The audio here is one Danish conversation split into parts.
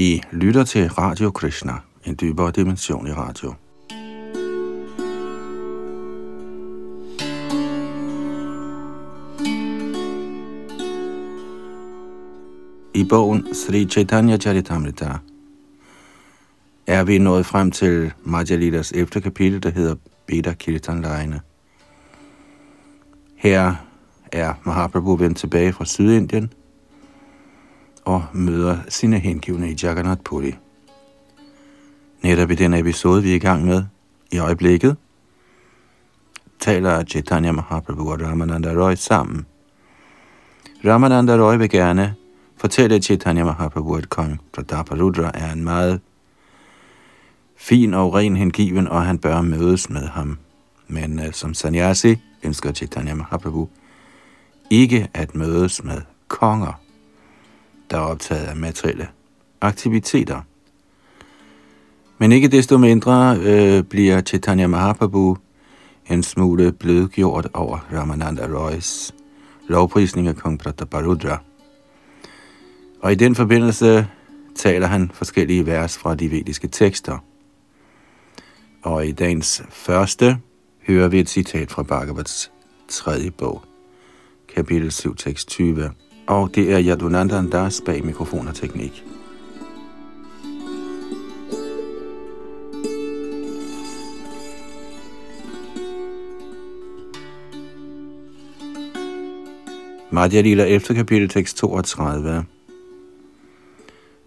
I lytter til Radio Krishna, en dybere dimension i radio. I bogen Sri Chaitanya Charitamrita er vi nået frem til Majalitas 11. kapitel, der hedder Beda Kirtan Lejene. Her er Mahaprabhu vendt tilbage fra Sydindien og møder sine hengivne i Jagannath Puri. Netop i den episode, vi er i gang med i øjeblikket, taler Chaitanya Mahaprabhu og Ramananda Roy sammen. Ramananda Roy vil gerne fortælle Chaitanya Mahaprabhu, at kong Prataparudra er en meget fin og ren hengiven, og han bør mødes med ham. Men uh, som sanyasi ønsker Chaitanya Mahaprabhu ikke at mødes med konger, der er optaget af materielle aktiviteter. Men ikke desto mindre øh, bliver Chaitanya Mahaprabhu en smule blødgjort over Ramananda Roys lovprisning af kong Prataparudra. Og i den forbindelse taler han forskellige vers fra de vediske tekster. Og i dagens første hører vi et citat fra Bhagavats tredje bog, kapitel 7, tekst 20. Og det er Yadunandan Das bag mikrofon og teknik. Madhya Lila efter kapitel tekst 32.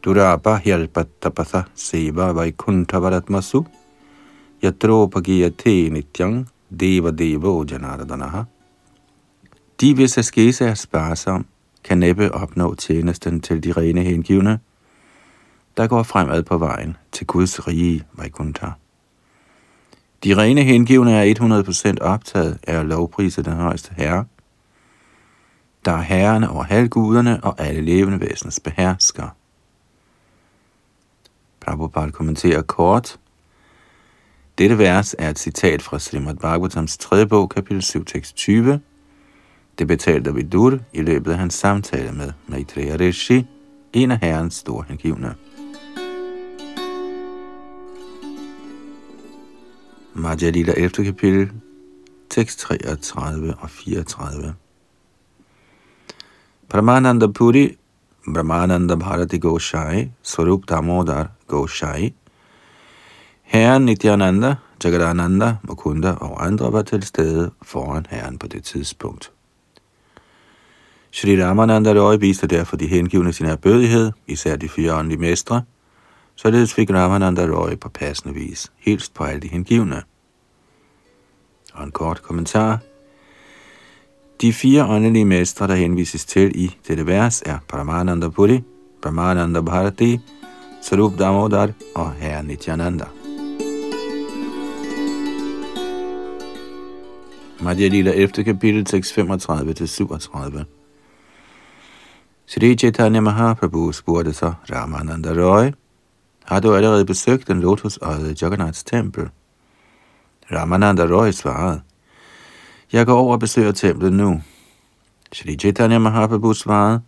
Duraba Hyalpatapatha Seva Vaikuntavaratmasu Yatropagiyate Nityang Deva Devo Janardanaha. De, hvis askese er sparsom, kan næppe opnå tjenesten til de rene hengivne, der går fremad på vejen til Guds rige Vaikuntha. De rene hengivne er 100% optaget af at lovprise den højeste herre, der er herrene over halvguderne og alle levende væseners behersker. Prabhupada kommenterer kort. Dette vers er et citat fra Srimad Bhagavatams 3. bog, kapitel 7, tekst 20. Det betalte Vidur i løbet af hans samtale med Maitreya Rishi, en af herrens store hengivne. Madhya Lila 11. kapitel, tekst 33 og 34. Brahmananda Puri, Brahmananda Bharati Goshai, Swarup Damodar Goshai, Herren Nityananda, Jagadananda, Mukunda og andre var til stede foran herren på det tidspunkt. Shri Ramananda Roy viste derfor de hengivne sin erbødighed, især de fire åndelige mestre, således fik Ramananda Roy på passende vis hilst på alle de hengivne. Og en kort kommentar – de fire åndelige mestre, der henvises til i dette vers, er Paramananda Puri, Paramananda Bharati, Sarup Damodar og Herre Nityananda. Madhya Lila 11. kapitel, tekst 35-37. Sri Chaitanya Mahaprabhu spurgte så Ramananda Roy, har du allerede besøgt den lotusøjede Jagannaths tempel? Ramananda Roy svarede, jeg går over og besøger templet nu. Sri Chaitanya Mahaprabhu svarede,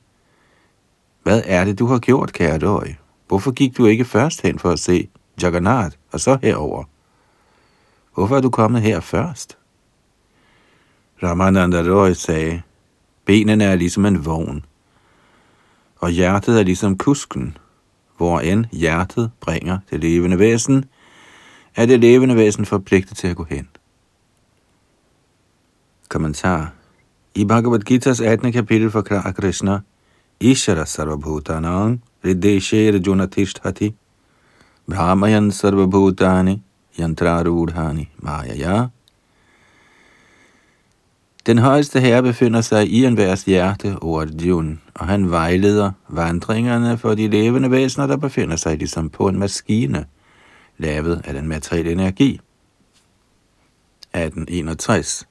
Hvad er det, du har gjort, kære Roy? Hvorfor gik du ikke først hen for at se Jagannath, og så herover? Hvorfor er du kommet her først? Ramananda Roy sagde, benene er ligesom en vogn, og hjertet er ligesom kusken, hvor end hjertet bringer det levende væsen, er det levende væsen forpligtet til at gå hen. Kommentar. I Bhagavad Gita's 18. kapitel forklarer Krishna, Ishara sarvabhutanang riddeshe rajunatishtati brahmayan sarvabhutani yantrarudhani mayaya. Den højeste herre befinder sig i enhvers hjerte, Arjun, og han vejleder vandringerne for de levende væsener, der befinder sig ligesom på en maskine, lavet af den materielle energi. 1861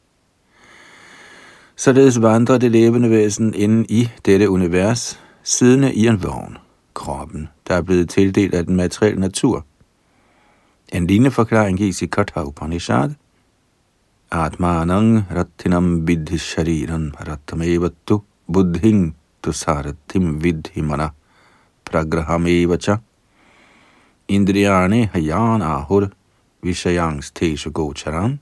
Således vandrer det levende væsen inden i dette univers, siddende i en vogn, kroppen, der er blevet tildelt af den materielle natur. En lignende forklaring gives i Katha Upanishad. Atmanang rattinam vidhi shariran rattamevattu tu tusaratim vidhi mana pragrahamevacha Indriyane hayan ahur vishayangs teshu gocharan.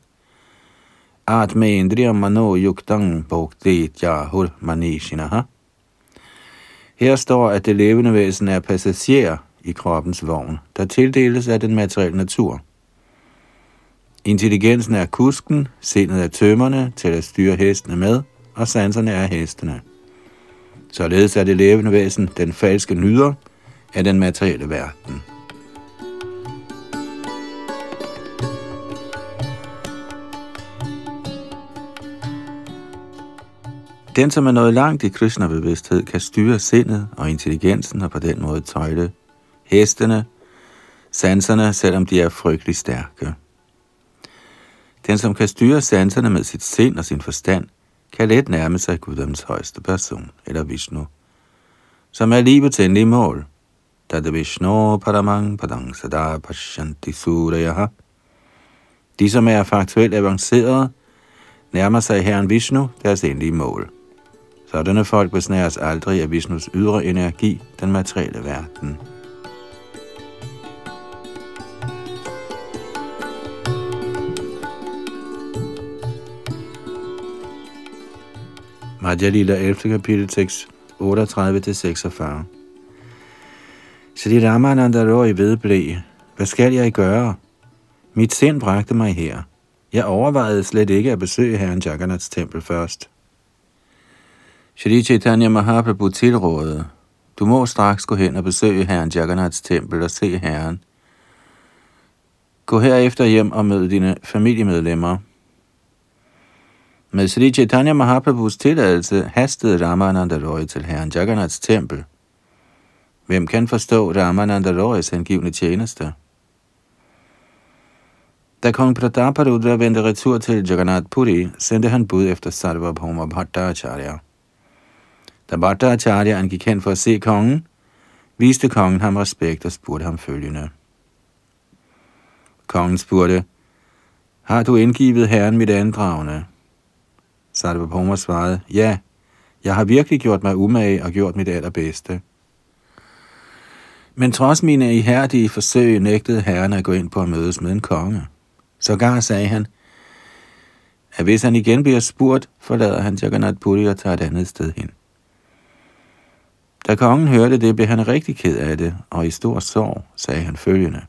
Atme indriya mano yuktang bhoktit yahur manishinaha. Her står, at det levende væsen er passager i kroppens vogn, der tildeles af den materielle natur. Intelligensen er kusken, sindet er tømmerne til at styre hestene med, og sanserne er hestene. Således er det levende væsen den falske nyder af den materielle verden. Den, som er nået langt i Krishna-bevidsthed, kan styre sindet og intelligensen og på den måde tøjle hestene, sanserne, selvom de er frygtelig stærke. Den, som kan styre sanserne med sit sind og sin forstand, kan let nærme sig Guddoms højeste person, eller Vishnu, som er livets endelige mål. Tada Vishnu Paramang Padang Sada Pashanti Surayaha. De, som er faktuelt avancerede, nærmer sig Herren Vishnu deres endelige mål. Sådanne folk besnæres aldrig af Vishnus ydre energi, den materielle verden. Madhya 11. kapitel tekst 38-46 Shri Ramananda Roy vedblev, hvad skal jeg gøre? Mit sind bragte mig her. Jeg overvejede slet ikke at besøge herren Jagannaths tempel først. Shri Chaitanya Mahaprabhu tilrådede, du må straks gå hen og besøge herren Jagannaths tempel og se herren. Gå herefter hjem og mød dine familiemedlemmer. Med Sri Chaitanya Mahaprabhus tilladelse hastede Ramananda Roy til herren Jagannaths tempel. Hvem kan forstå Ramananda Roys hengivne tjeneste? Da kong Prataparudra vendte retur til Jagannath Puri, sendte han bud efter Sarvabhauma Bhattacharya. Da Bhattacharya angik hen for at se kongen, viste kongen ham respekt og spurgte ham følgende. Kongen spurgte, har du indgivet herren mit andragende? Sarvabhauma svarede, ja, jeg har virkelig gjort mig umage og gjort mit allerbedste. Men trods mine ihærdige forsøg nægtede herren at gå ind på at mødes med en konge. Sågar sagde han, at hvis han igen bliver spurgt, forlader han Jagannath Puri og tager et andet sted hen. Da kongen hørte det, blev han rigtig ked af det, og i stor sorg sagde han følgende.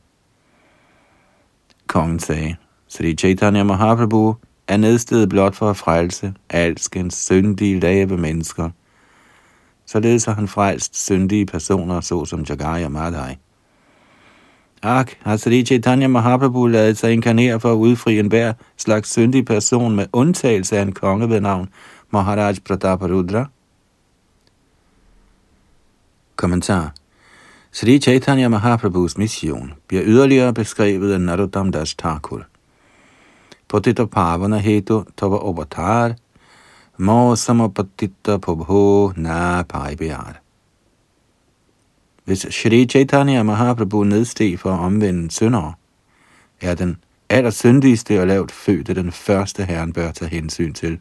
Kongen sagde, Sri Chaitanya Mahaprabhu er nedstedet blot for at frelse alskens syndige lave mennesker. Således har han frelst syndige personer, såsom Jagaya Madhai. Ak, har Sri Chaitanya Mahaprabhu lavet sig inkarnere for at udfri enhver slags syndig person med undtagelse af en konge ved navn Maharaj Prataparudra? Kommentar Sri Chaitanya Mahaprabhus mission bliver yderligere beskrevet af Narottam Das Thakur. Potita Pavana Hetu Tava Avatar Mo Samapatita pobho Na Paibiyar. Hvis Shri Chaitanya Mahaprabhu nedsteg for at omvende syndere, er den allersyndigste og lavt fødte den første herren bør tage hensyn til.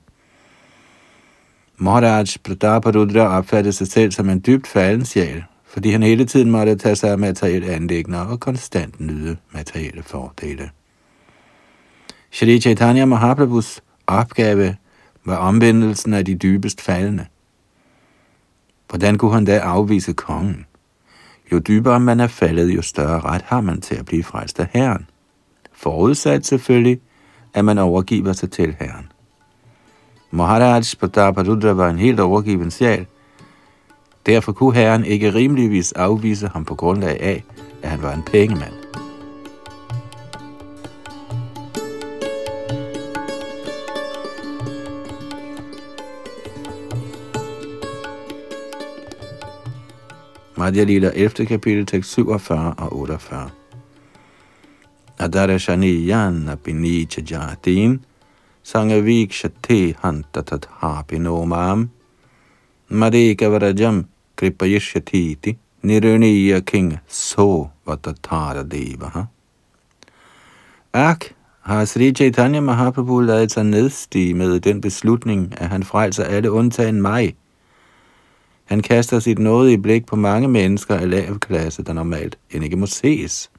Maharaj Prataparudra opfattede sig selv som en dybt falden sjæl, fordi han hele tiden måtte tage sig af materielle anlægner og konstant nyde materielle fordele. Shri Chaitanya Mahaprabhus opgave var omvendelsen af de dybest faldende. Hvordan kunne han da afvise kongen? Jo dybere man er faldet, jo større ret har man til at blive frelst af Herren. Forudsat selvfølgelig, at man overgiver sig til Herren. Maharaj Padaparudra var en helt overgiven sjæl. Derfor kunne Herren ikke rimeligvis afvise ham på grundlag af, at han var en pengemand. Madhya Lila 11. kapitel, tekst 47 og 48. Adarashaniyan apini chajatin sangavikshate hanta tathapi mam madeka varajam kripayishyatiti niruniya king so vatatara deva. Ak, har Sri Chaitanya Mahaprabhu lavet sig nedstige med den beslutning, at han frelser alle undtagen mig, han kaster sit nådige i blik på mange mennesker af lav klasse, der normalt end ikke må ses.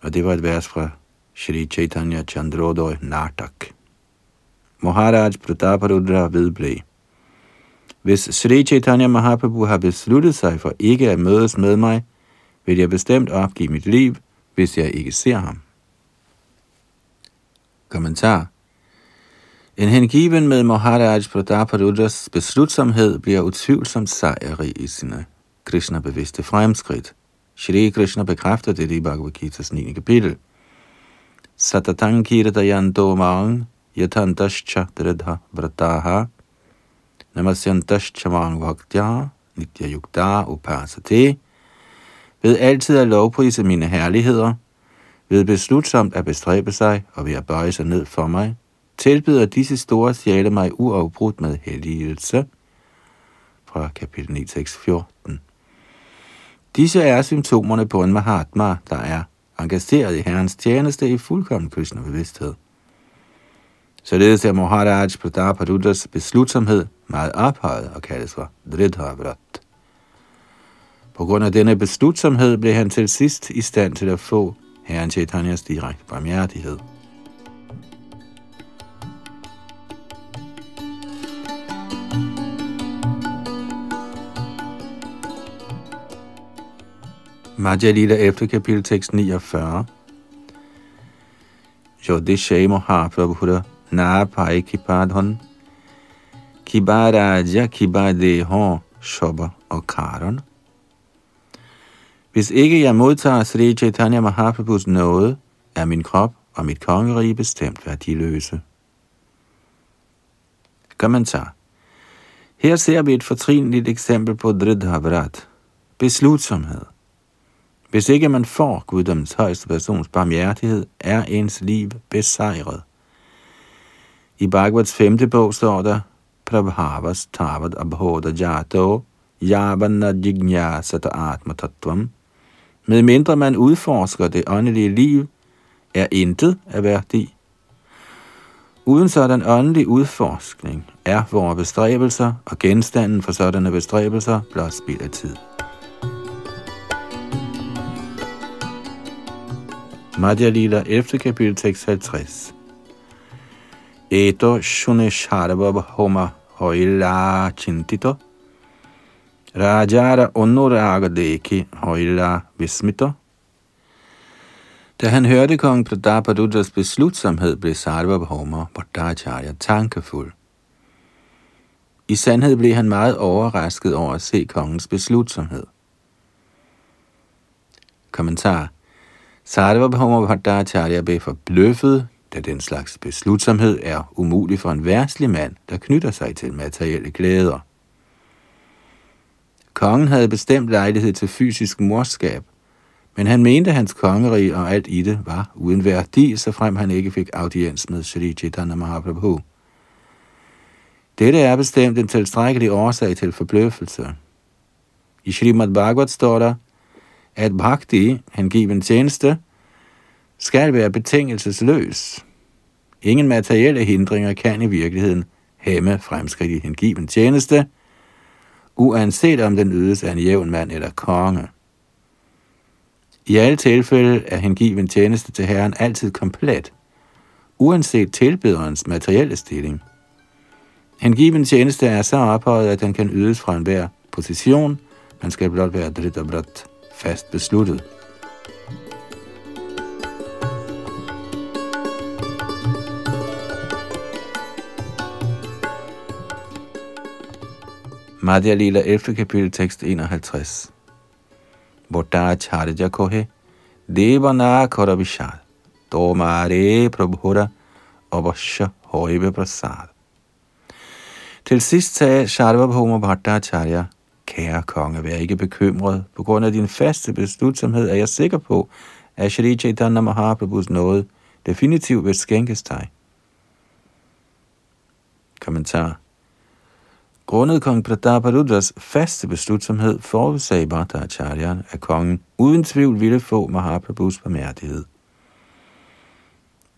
Og det var et vers fra Shri Chaitanya Chandrodoy Natak. Maharaj Prataparudra vedblev. Hvis Sri Chaitanya Mahaprabhu har besluttet sig for ikke at mødes med mig, vil jeg bestemt opgive mit liv, hvis jeg ikke ser ham. Kommentar en hengiven med Maharaj Prataparudras beslutsomhed bliver utvivlsomt sejrig i sine Krishna-bevidste fremskridt. Shri Krishna bekræfter det i Bhagavad Gita's 9. kapitel. Satatang kirtayanto mang yatantascha dridha vrataha namasyantascha mang vaktya nitya yukta upasate ved altid at lovprise mine herligheder, ved beslutsomt at bestræbe sig og ved at bøje sig ned for mig, tilbyder disse store sjæle mig uafbrudt med helligelse. Fra kapitel 9, tekst 14. Disse er symptomerne på en Mahatma, der er engageret i Herrens tjeneste i fuldkommen kristne bevidsthed. Således er Maharaj Prataparudras beslutsomhed meget ophøjet og kaldes for Dridhavrat. På grund af denne beslutsomhed blev han til sidst i stand til at få Herren Chaitanyas direkte barmhjertighed. Madhya Lila efter kapitel tekst 49. Jodishay Mahaprabhuda Napai e Kipadhon Kibaraja Kibadeho Shoba og karon. Hvis ikke jeg modtager Sri Chaitanya Mahaprabhus nåde, er min krop og mit kongerige bestemt værdiløse. Kommentar. Her ser vi et fortrinligt eksempel på Dridhavrat, beslutsomhed. Hvis ikke man får guddommens højeste persons barmhjertighed, er ens liv besejret. I Bhagavats femte bog står der, Prabhavas tavat abhoda jato, yavana jignasata atma tattvam. Med mindre man udforsker det åndelige liv, er intet af værdi. Uden sådan åndelig udforskning er vores bestræbelser og genstanden for sådanne bestræbelser blot spild af tid. Madhya Lila 11. kapitel tekst 50. Eto shune sharabab homa hoila chintito. Rajara onuraga deki hoila vismito. Da han hørte kong Pradapadudras beslutsomhed, blev Sarvabhauma Bhattacharya tankefuld. I sandhed blev han meget overrasket over at se kongens beslutsomhed. Kommentar Sarvabhauma Bhattacharya blev forbløffet, da den slags beslutsomhed er umulig for en værtslig mand, der knytter sig til materielle glæder. Kongen havde bestemt lejlighed til fysisk morskab, men han mente, at hans kongerige og alt i det var uden værdi, så frem han ikke fik audiens med Sri Chaitanya Mahaprabhu. Dette er bestemt en tilstrækkelig årsag til forbløffelse. I Srimad Bhagavat står der, at bhakti, hengiven tjeneste, skal være betingelsesløs. Ingen materielle hindringer kan i virkeligheden hæmme fremskridt i hengiven tjeneste, uanset om den ydes af en jævn mand eller konge. I alle tilfælde er hengiven tjeneste til Herren altid komplet, uanset tilbederens materielle stilling. Hengiven tjeneste er så ophøjet, at den kan ydes fra enhver position, man skal blot være dridt og blot fast besluttet. Madhya Lila 11. kapitel tekst 51. Bodha Charja Kohe Devana Korabishad Domare Prabhura Avasya Hoive Prasad. Til sidst sagde Sharvabhoma Bhattacharya, Kære konge, vær ikke bekymret. På grund af din faste beslutsomhed er jeg sikker på, at Shri Chaitanya Mahaprabhus nåde definitivt vil skænkes dig. Kommentar. Grundet kong Prataparudras faste beslutsomhed forudsagde Bhattacharya, at kongen uden tvivl ville få Mahaprabhus barmhjertighed.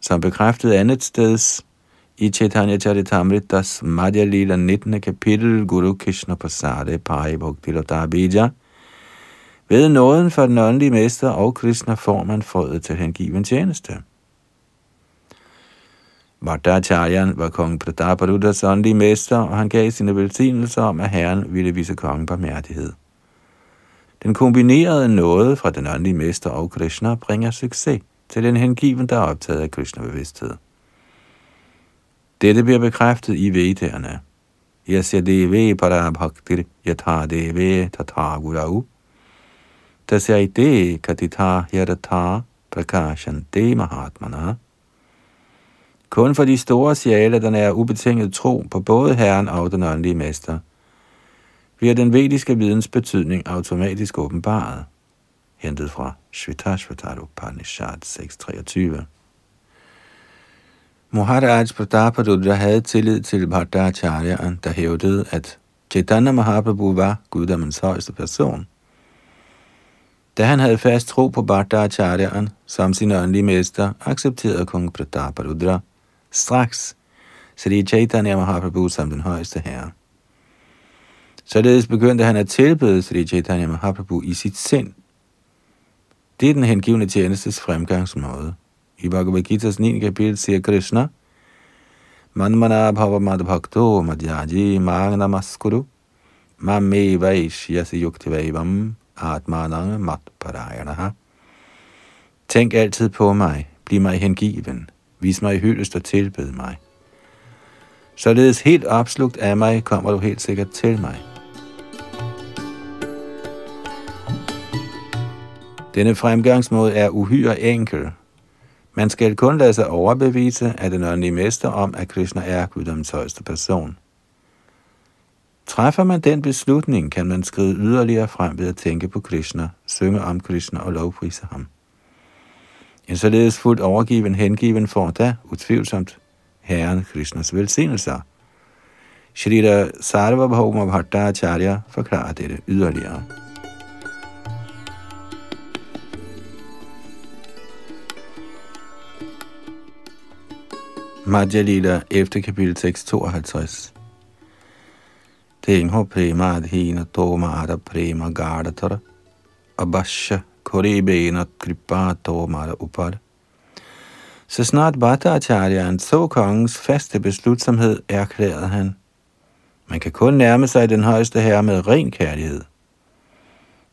Som bekræftet andet steds i Chaitanya Charitamritas Madhya Lila 19. kapitel Guru Krishna Pasade Pai Bhakti Bija, Ved nåden for den åndelige mester og Krishna får man frøet til hengiven tjeneste. Vardacharyan var kong Prataparudas åndelige mester, og han gav sine velsignelser om, at herren ville vise kongen barmhjertighed. Den kombinerede nåde fra den åndelige mester og Krishna bringer succes til den hengiven, der er optaget af Krishna-bevidsthed. Dette bliver bekræftet i Vedderne. Yasya deve parabhaktir yatha deve tatha gurau. Tasyaite katita yadata prakashante mahatmana. Kun for de store sjæle, der er ubetinget tro på både Herren og den åndelige mester, bliver den vediske videns betydning automatisk åbenbaret. Hentet fra Shvetashvatara Upanishad 623. Maharaj Prataparudra havde tillid til Bhattacharyaen, der hævdede, at Chaitanya Mahaprabhu var guddommens højeste person. Da han havde fast tro på Bhattacharyaen som sin åndelige mester, accepterede kong Prataparudra straks Sri Chaitanya Mahaprabhu som den højeste herre. Således begyndte han at tilbede Sri Chaitanya Mahaprabhu i sit sind. Det er den hengivende tjenestes fremgangsmåde. I Bhagavad Gita's 9. kapitel siger Krishna, Manmana bhava madbhakto madhyaji magnamaskuru mamme vaishyasi yuktivavam atmanang matparayanaha. Tænk altid på mig, bliv mig hengiven, vis mig hyldest og tilbed mig. Således helt opslugt af mig, kommer du helt sikkert til mig. Denne fremgangsmåde er uhyre enkel, man skal kun lade sig overbevise af den åndelige mester om, at Krishna er guddoms højeste person. Træffer man den beslutning, kan man skride yderligere frem ved at tænke på Krishna, synge om Krishna og lovprise ham. En således fuldt overgiven hengiven får da utvivlsomt Herren Krishnas velsignelser. Shrita Sarvabhauma Bhattacharya forklarer dette yderligere. Madhya Lila, 11. kapitel, tekst 52. Tengho prema adhina toma ada prema gardatara abasha koribena kripa tomara upar. Så snart Bhattacharyan så kongens faste beslutsomhed, erklærede han, man kan kun nærme sig den højeste herre med ren kærlighed.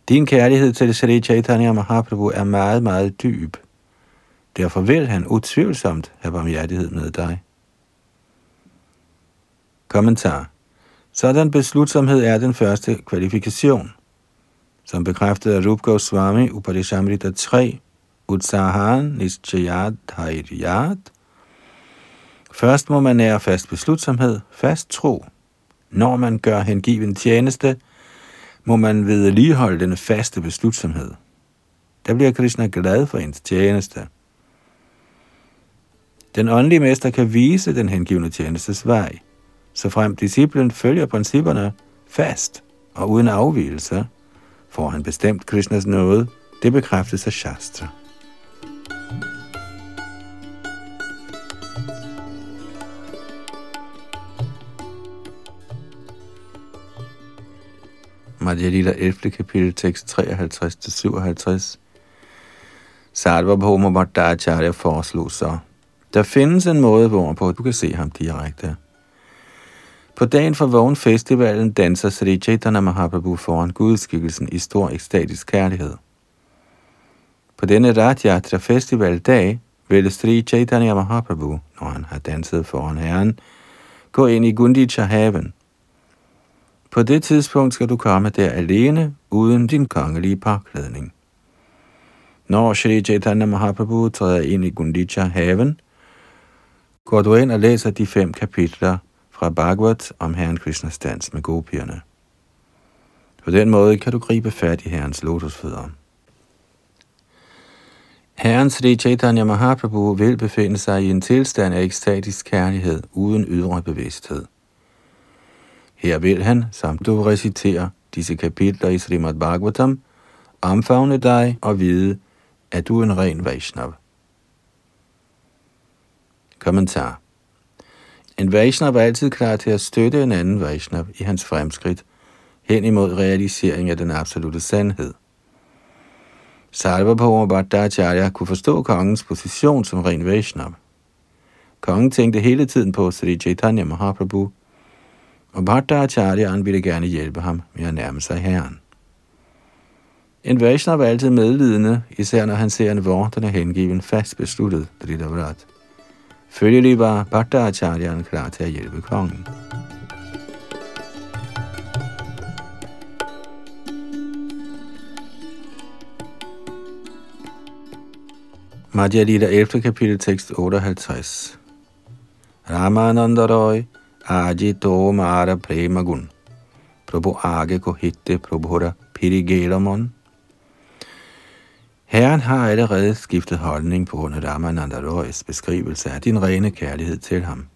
Din kærlighed til Sri Chaitanya Mahaprabhu er meget, meget dyb. Derfor vil han utvivlsomt have barmhjertighed med dig. Kommentar. Sådan beslutsomhed er den første kvalifikation. Som bekræftet af Rup Swami Upadeshamrita 3, Utsahan Nischayat Dhairyat. Først må man nære fast beslutsomhed, fast tro. Når man gør hengiven tjeneste, må man vedligeholde denne faste beslutsomhed. Der bliver Krishna glad for ens tjeneste. Den åndelige mester kan vise den hengivne tjenestes vej, så frem disciplen følger principperne fast og uden afvielse, får han bestemt Krishnas nåde, det bekræftes af Shastra. Madhya Lila 11. kapitel, tekst 53-57. Sarva Bhoma Bhattacharya foreslog så, der findes en måde, hvorpå du kan se ham direkte. På dagen for Vogn Festivalen danser Sri Chaitanya Mahaprabhu foran gudskikkelsen i stor ekstatisk kærlighed. På denne Rajyatra Festival dag vil Sri Chaitanya Mahaprabhu, når han har danset foran Herren, gå ind i Gundicha haven. På det tidspunkt skal du komme der alene, uden din kongelige parklædning. Når Sri Chaitanya Mahaprabhu træder ind i Gundicha haven, går du ind og læser de fem kapitler fra Bhagavad om Herren Krishnas dans med gopierne. På den måde kan du gribe fat i Herrens lotusfødder. Herren Sri Chaitanya Mahaprabhu vil befinde sig i en tilstand af ekstatisk kærlighed uden ydre bevidsthed. Her vil han, som du reciterer disse kapitler i Srimad Bhagavatam, omfavne dig og vide, at du er en ren Vaishnav. Kommentar. En Vaishnav er altid klar til at støtte en anden Vaishnav i hans fremskridt hen imod realisering af den absolute sandhed. Sarvabhauma Bhattacharya kunne forstå kongens position som ren Vaishnav. Kongen tænkte hele tiden på Sri Chaitanya Mahaprabhu, og Bhattacharya ville gerne hjælpe ham med at nærme sig herren. En Vaishnav er altid medlidende, især når han ser en vortende hengiven fast besluttet Dridavrat. Følgelig var Bhattacharyan klar til at hjælpe kongen. Madhya Lila 11. kapitel tekst 58 Ramananda Roy Ajito Mara Premagun Prabhu Age ko hitte Prabhura Pirigelamon Herren har allerede skiftet holdning på grund af Ramanandarois beskrivelse af din rene kærlighed til ham.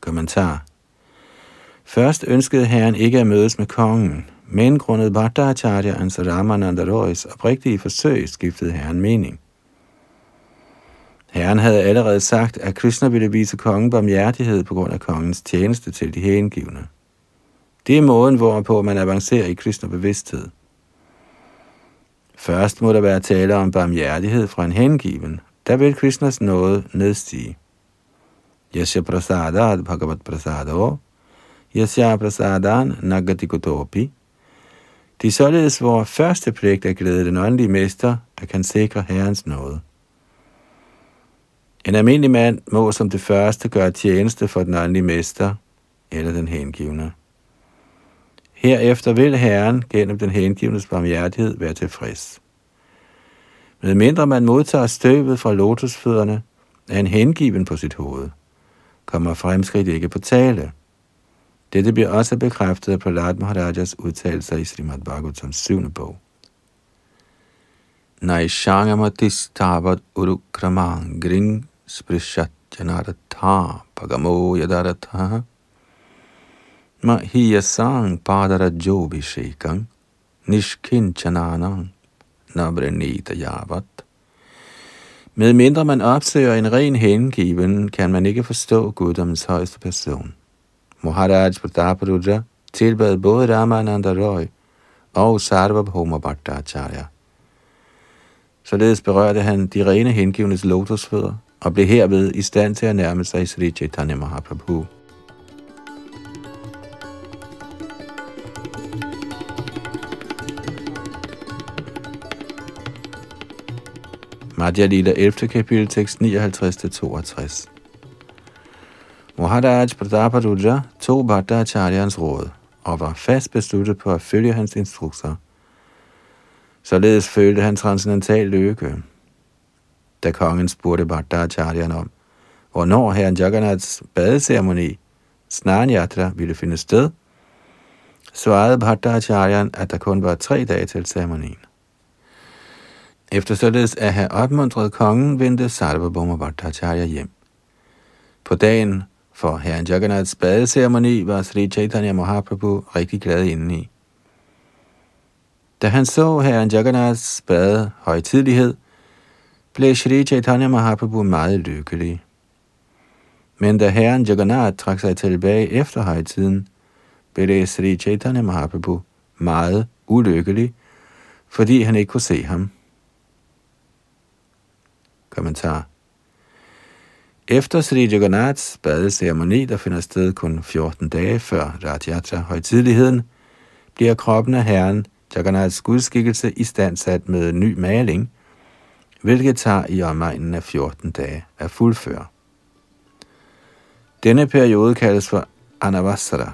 Kommentar Først ønskede herren ikke at mødes med kongen, men grundet Bhattacharya Ramananda Ramanandarois oprigtige forsøg skiftede herren mening. Herren havde allerede sagt, at Krishna ville vise kongen barmhjertighed på grund af kongens tjeneste til de hengivne. Det er måden, hvorpå man avancerer i Krishna bevidsthed. Først må der være tale om barmhjertighed fra en hengiven. Der vil Krishnas nåde nedstige. Yasya prasadat bhagavat prasado, yasya prasadan nagati kutopi. De således vores første pligt at glæde den åndelige mester, der kan sikre Herrens nåde. En almindelig mand må som det første gøre tjeneste for den åndelige mester eller den hengivne. Herefter vil Herren gennem den hengivnes barmhjertighed være tilfreds. Med mindre man modtager støvet fra lotusfødderne af en hengiven på sit hoved, kommer fremskridt ikke på tale. Dette bliver også bekræftet af Prahlad Maharajas udtalelser i Srimad Bhagavatams syvende bog. Naishangamatis tavat urukramang sprishat janarata pagamo yadarata mahiyasang padarajobhishekang nishkinchananang nabrenita yavat. Med mindre man opsøger en ren hengiven, kan man ikke forstå guddoms højeste person. Maharaj Prataparudra tilbad både Ramananda Roy og Sarvabhoma Bhattacharya. Således berørte han de rene hengivnes lotusfødder og blev herved i stand til at nærme sig Sri Chaitanya Mahaprabhu. Madhya Lila 11. kapitel, tekst 59-62. Muharaj Prataparudra tog Bhattacharyans råd og var fast besluttet på at følge hans instrukser. Således følte han transcendental lykke. Da kongen spurgte Bhattacharyan om, hvornår herren Jagannaths badeceremoni, Snanyatra, ville finde sted, svarede Bhattacharyan, at der kun var tre dage til ceremonien. Efter således at have opmuntret kongen, vendte Sarvabhauma Bhattacharya hjem. På dagen for herren Jagannaths badeceremoni var Sri Chaitanya Mahaprabhu rigtig glad indeni. Da han så herren Jagannaths bade højtidlighed, blev Sri Chaitanya Mahaprabhu meget lykkelig. Men da herren Jagannath trak sig tilbage efter højtiden, blev Sri Chaitanya Mahaprabhu meget ulykkelig, fordi han ikke kunne se ham. Kommentar efter Sri Jagannaths badeceremoni, der finder sted kun 14 dage før Rajyatra højtidligheden, bliver kroppen af herren Jagannaths gudskikkelse i standsat med ny maling, hvilket tager i omegnen af 14 dage at fuldføre. Denne periode kaldes for Anavasara.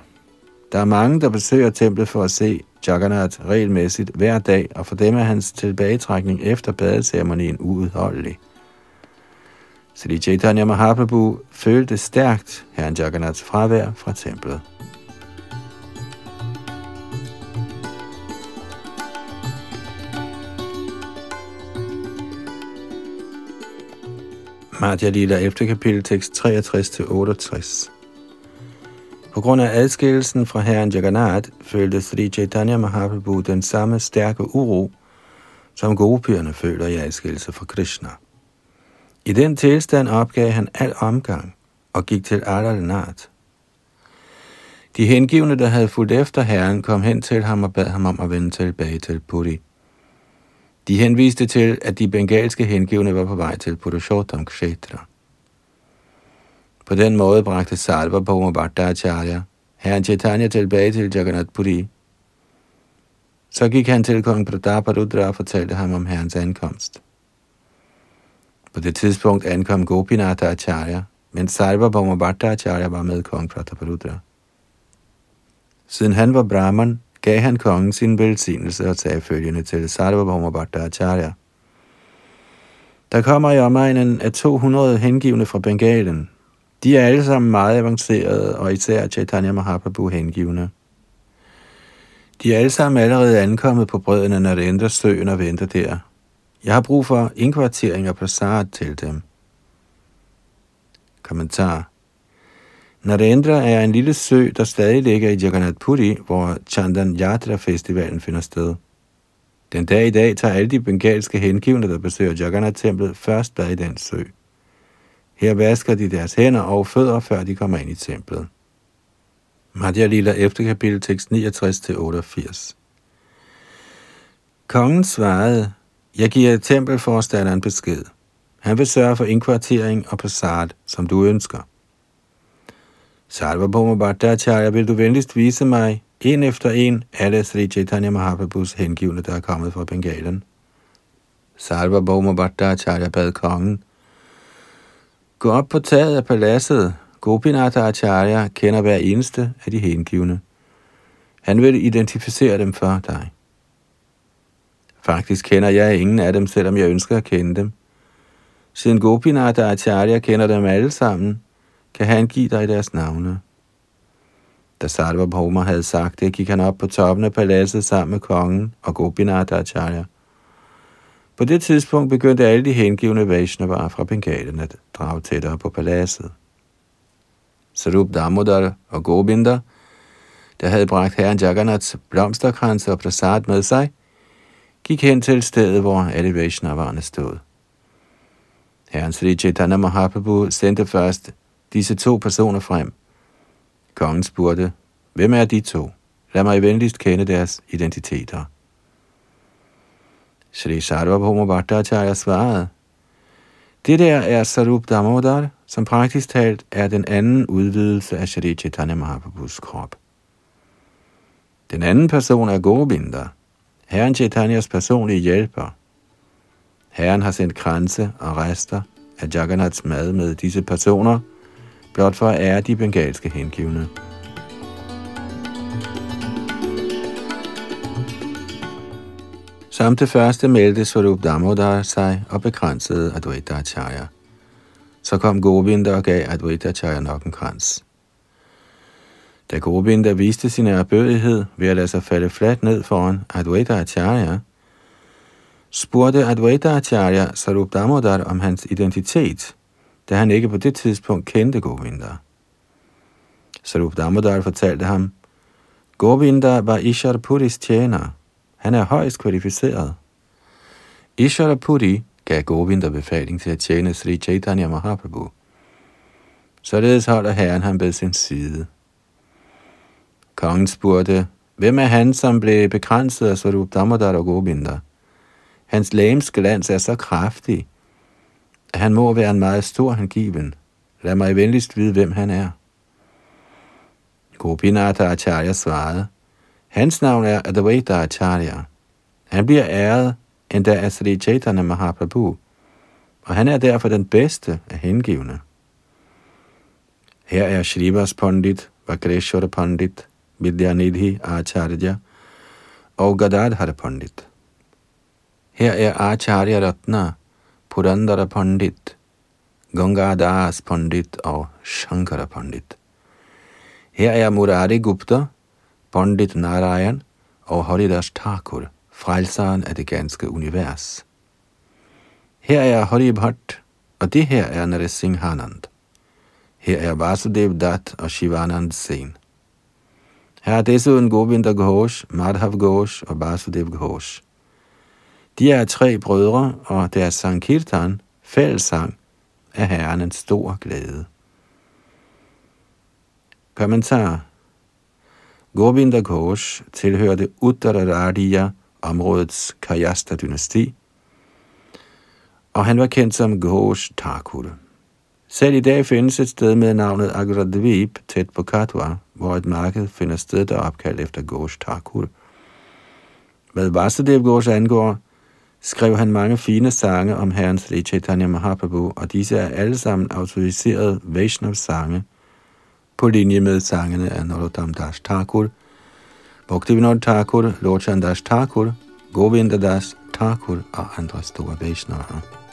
Der er mange, der besøger templet for at se Jagannath regelmæssigt hver dag, og for dem er hans tilbagetrækning efter badeceremonien uudholdelig. Sri Chaitanya Mahaprabhu følte stærkt herren Jagannaths fravær fra templet. Madhya Lila 11. kapitel tekst 63-68 På grund af adskillelsen fra herren Jagannath følte Sri Chaitanya Mahaprabhu den samme stærke uro, som gopierne føler i adskillelse fra Krishna. I den tilstand opgav han al omgang og gik til Alalanat. De hengivne, der havde fulgt efter herren, kom hen til ham og bad ham om at vende tilbage til Puri. De henviste til, at de bengalske hengivne var på vej til Purushottam Kshetra. På den måde bragte Salva på Bhattacharya herren Chaitanya tilbage til Jagannath Puri. Så gik han til kong Prataparudra og fortalte ham om herrens ankomst. På det tidspunkt ankom Gopinatha Acharya, men Sarva Bhoma var med kong Prataparudra. Siden han var brahman, gav han kongen sin velsignelse og sagde følgende til Sarvabhauma Acharya. Der kommer i omegnen af 200 hengivne fra Bengalen. De er alle sammen meget avancerede, og især Chaitanya Mahaprabhu hengivne. De er alle sammen allerede ankommet på bredden af Narendra søen og venter der. Jeg har brug for indkvartering og prasad til dem. Kommentar Narendra er en lille sø, der stadig ligger i Jagannath Puri, hvor Chandan Yatra Festivalen finder sted. Den dag i dag tager alle de bengalske hengivne, der besøger Jagannath-templet, først bad i den sø. Her vasker de deres hænder og fødder, før de kommer ind i templet. Madhya Lila efter kapitel tekst 69-88 Kongen svarede, jeg giver tempelforstanderen besked. Han vil sørge for indkvartering og passat, som du ønsker. Sarvabhauma Bhumabhattacharya, vil du venligst vise mig, en efter en, alle Sri Chaitanya Mahaprabhus hengivne, der er kommet fra Bengalen. Sarvabhauma Bhumabhattacharya bad kongen, Gå op på taget af paladset. Gopinath Acharya kender hver eneste af de hengivne. Han vil identificere dem for dig. Faktisk kender jeg ingen af dem, selvom jeg ønsker at kende dem. Siden Gopinath Acharya kender dem alle sammen, kan han give dig deres navne. Da Sarvabhauma havde sagt det, gik han op på toppen af paladset sammen med kongen og Gopinath Acharya. På det tidspunkt begyndte alle de hengivne Vaishnava fra Bengalen at drage tættere på paladset. Sarup Damodar og Gobinda, der havde bragt herren Jagannaths blomsterkranse og prasad med sig, gik hen til stedet, hvor alle Vaishnaverne stod. Herren Sri Chaitanya Mahaprabhu sendte først disse to personer frem. Kongen spurgte, hvem er de to? Lad mig venligst kende deres identiteter. Sri Sarvabhauma Bhattacharya svarede, det der er Sarup Damodar, som praktisk talt er den anden udvidelse af Shri Chaitanya Mahaprabhus krop. Den anden person er Govinda, Herren Chaitanyas personlige hjælper. Herren har sendt kranse og rester af Jagannaths mad med disse personer – blot for at ære de bengalske hengivne. Som det første meldte Swarup Damodar sig og begrænsede Advaita Acharya. Så kom Govinda og gav Advaita Acharya nok en krans. Da Govinda viste sin erbødighed ved at lade sig falde fladt ned foran Advaita Acharya, spurgte Advaita Acharya Sarup Damodar om hans identitet – da han ikke på det tidspunkt kendte Govinda. Sarup Damodar fortalte ham, Govinda var Ishar Puris tjener. Han er højst kvalificeret. Ishar Puri gav Govinda befaling til at tjene Sri Chaitanya Mahaprabhu. Således holder herren ham ved sin side. Kongen spurgte, hvem er han, som blev begrænset af Sarup Damodar og Govinda? Hans lægemsglans er så kraftig, han må være en meget stor hengiven. Lad mig venligst vide, hvem han er. Gopinatha Acharya svarede, hans navn er Advaita Acharya. Han bliver æret endda af Sri Chaitanya Mahaprabhu, og han er derfor den bedste af hengivne. Her er Shrivas Pandit, Vagreshwara Pandit, Vidyanidhi आचार्य और पंडित। हे ए आचार्य रत्न, पुरंदर पंडित, गंगादास पंडित और शंकर पंडित। हे ए मुरारी गुप्त, पंडित नारायण और हरिदास ठाकुर फाइलसान एथिकेन्स के उनिवेस हे आया हरिभट्ट, अति हे आया नरेश सिंहानंद हे आया वासुदेव दत्त और शिवानंद Singh Her er desuden Govinda Ghosh, Madhav Ghosh og Basudev Ghosh. De er tre brødre, og deres Sankirtan, fællessang, er herren en stor glæde. Kommentar Govinda Ghosh tilhørte Uttararadiya, områdets Kayasta-dynasti, og han var kendt som Ghosh Thakur. Selv i dag findes et sted med navnet Agradvip tæt på Katwa, hvor et marked finder sted, der er opkaldt efter Ghosh Thakur. Hvad Vasudev Ghosh angår, skrev han mange fine sange om herren Sri Chaitanya Mahaprabhu, og disse er alle sammen autoriserede Vaishnav-sange, på linje med sangene af Narottam Das Thakur, Bhaktivinoda Thakur, Lochan Das Thakur, Govinda Das Thakur og andre store Vaishnavar.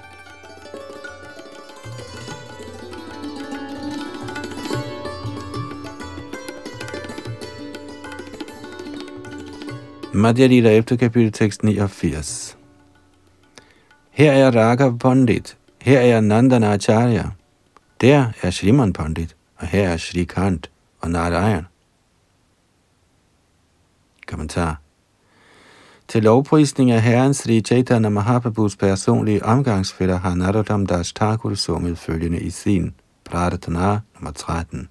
Madhya Lila efter kapitel tekst 89. Her er Raghav Pandit, her er Nandana Acharya, der er Shriman Pandit, og her er Shri Kant og Narayan. Kommentar. Til lovprisning af Herren Sri Chaitanya Mahaprabhus personlige omgangsfælder har Narottam Das Thakur sunget følgende i sin Pratana nummer 13.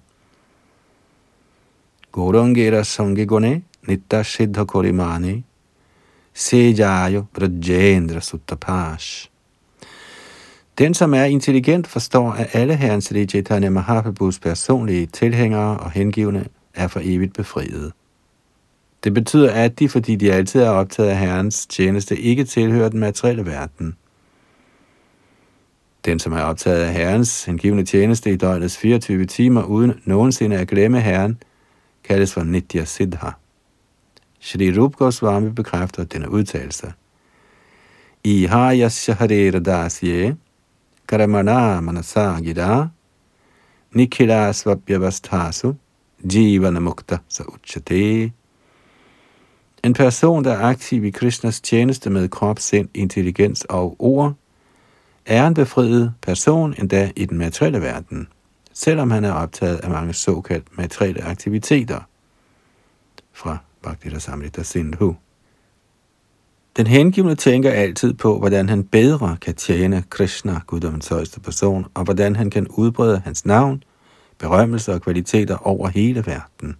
Gorongera Sangigone Nitta Siddha Korimani Sejayo Brajendra Suttapash den, som er intelligent, forstår, at alle herrens Sri Chaitanya Mahaprabhus personlige tilhængere og hengivne er for evigt befriet. Det betyder, at de, fordi de altid er optaget af herrens tjeneste, ikke tilhører den materielle verden. Den, som er optaget af herrens hengivne tjeneste i døgnets 24 timer, uden nogensinde at glemme herren, kaldes for Nitya Siddha. Shri Rup Goswami bekræfter denne udtalelse. I har Yashaharera Dasye, karamana manasa gira, nikhila svabhyavasthasu, jivana mukta sa uchate. En person, der er aktiv i Krishnas tjeneste med krop, sind, intelligens og ord, er en befriet person endda i den materielle verden, selvom han er optaget af mange såkaldt materielle aktiviteter. Fra Bhakti Samrita Sindhu. Den hengivne tænker altid på, hvordan han bedre kan tjene Krishna, guddommens højeste person, og hvordan han kan udbrede hans navn, berømmelse og kvaliteter over hele verden.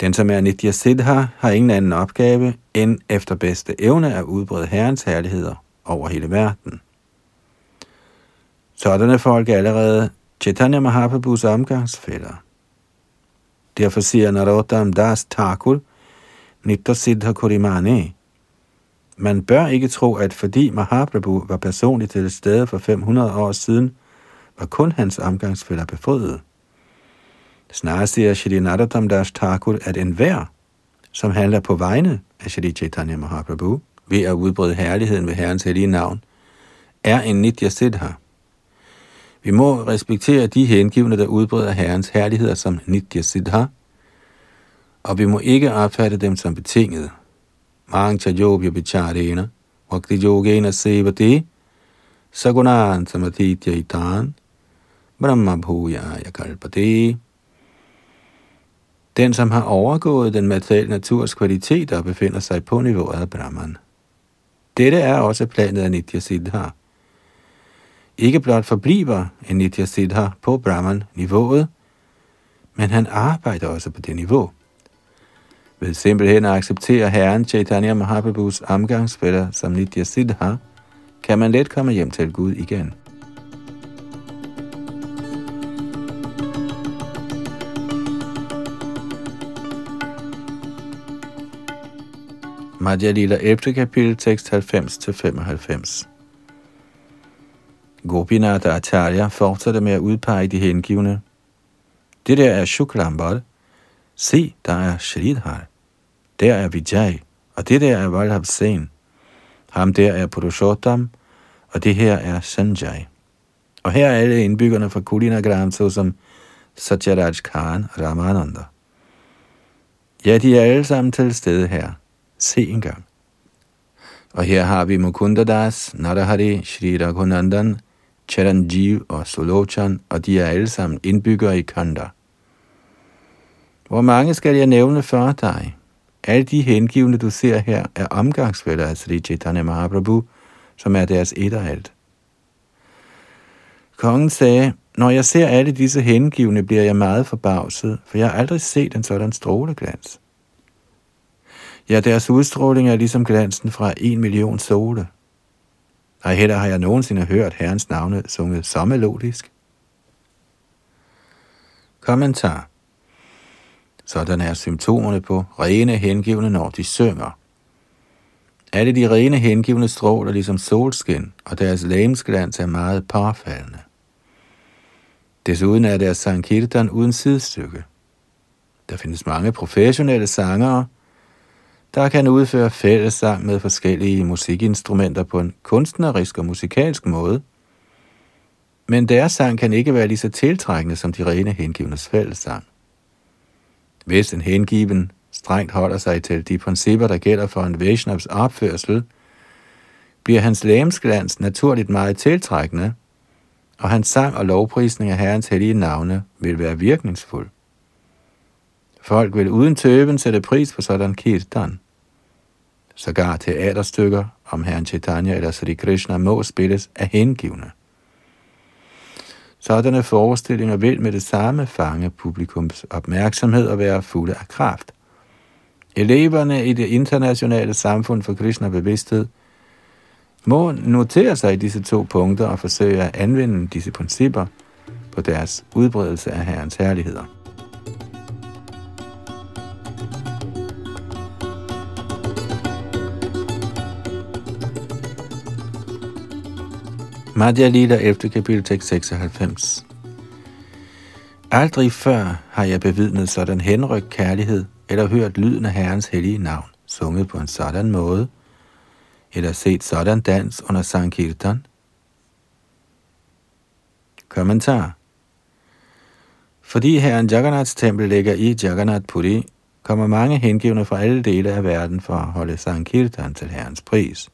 Den, som er Nitya Siddha, har ingen anden opgave end efter bedste evne at udbrede Herrens herligheder over hele verden. Sådanne folk er allerede Chaitanya Mahaprabhus omgangsfælder. Derfor siger Narottam Das Thakur, Nittasiddha Kurimane. Man bør ikke tro, at fordi Mahaprabhu var personligt til stede for 500 år siden, var kun hans omgangsfælder befriet. Snarere siger Shri Narottam Das Thakur, at enhver, som handler på vegne af Shri Chaitanya Mahaprabhu, ved at udbrede herligheden ved Herrens hellige navn, er en Nitya Siddha. Vi må respektere de hengivne, der udbreder Herrens herligheder som Nitya Siddha, og vi må ikke opfatte dem som betinget. Mang chajobya bicharena, vakti yogena sevati, sagunan samatitya itan, brahma bhujaya kalpati. Den, som har overgået den materielle naturs kvaliteter, befinder sig på niveauet af Brahman. Dette er også planet af Nitya Siddha. Ikke blot forbliver en Nitya Siddha på Brahman-niveauet, men han arbejder også på det niveau. Ved simpelthen at acceptere Herren Chaitanya Mahaprabhus omgangsfælder som Nitya Siddha, kan man let komme hjem til Gud igen. Madhya Lila 11. kapitel, tekst 90-95. Gopinath Acharya fortsætter med at udpege de hengivne. Det der er Shuklambal. Se, der er Shridhar. Der er Vijay. Og det der er Vallabh Sen. Ham der er Purushottam. Og det her er Sanjay. Og her er alle indbyggerne fra Kulinagram, såsom Satyaraj Khan og Ramananda. Ja, de er alle sammen til stede her. Se engang. Og her har vi Mukundadas, Narahari, Shri Raghunandan, Charanjeev og Solochan, og de er alle sammen indbyggere i Kanda. Hvor mange skal jeg nævne for dig? Alle de hengivne, du ser her, er omgangsfælder af Sri Chaitanya Mahaprabhu, som er deres et og alt. Kongen sagde, når jeg ser alle disse hengivne, bliver jeg meget forbavset, for jeg har aldrig set en sådan stråleglans. Ja, deres udstråling er ligesom glansen fra en million sole. Ej heller har jeg nogensinde hørt Herrens navne sunget så melodisk. Kommentar Sådan er symptomerne på rene hengivne, når de synger. Alle de rene hengivne stråler ligesom solskin, og deres lægemsglans er meget påfaldende. Desuden er deres sankirtan uden sidestykke. Der findes mange professionelle sangere, der kan udføre fællessang med forskellige musikinstrumenter på en kunstnerisk og musikalsk måde, men deres sang kan ikke være lige så tiltrækkende som de rene hengivnes fællessang. Hvis en hengiven strengt holder sig til de principper, der gælder for en Vaishnavs opførsel, bliver hans lægemsglans naturligt meget tiltrækkende, og hans sang og lovprisning af Herrens hellige navne vil være virkningsfuld. Folk vil uden tøven sætte pris på sådan kirtan. Sågar teaterstykker om Herren Chaitanya eller Sri Krishna må spilles af hengivne. Sådanne forestillinger vil med det samme fange publikums opmærksomhed og være fulde af kraft. Eleverne i det internationale samfund for Krishna bevidsthed må notere sig i disse to punkter og forsøge at anvende disse principper på deres udbredelse af Herrens herligheder. Madhya Lila 11. kapitel tekst 96 Aldrig før har jeg bevidnet sådan henrykt kærlighed, eller hørt lyden af Herrens hellige navn, sunget på en sådan måde, eller set sådan dans under Sankirtan. Kommentar Fordi Herren Jagannaths tempel ligger i Jagannath Puri, kommer mange hengivne fra alle dele af verden for at holde Sankirtan til Herrens pris.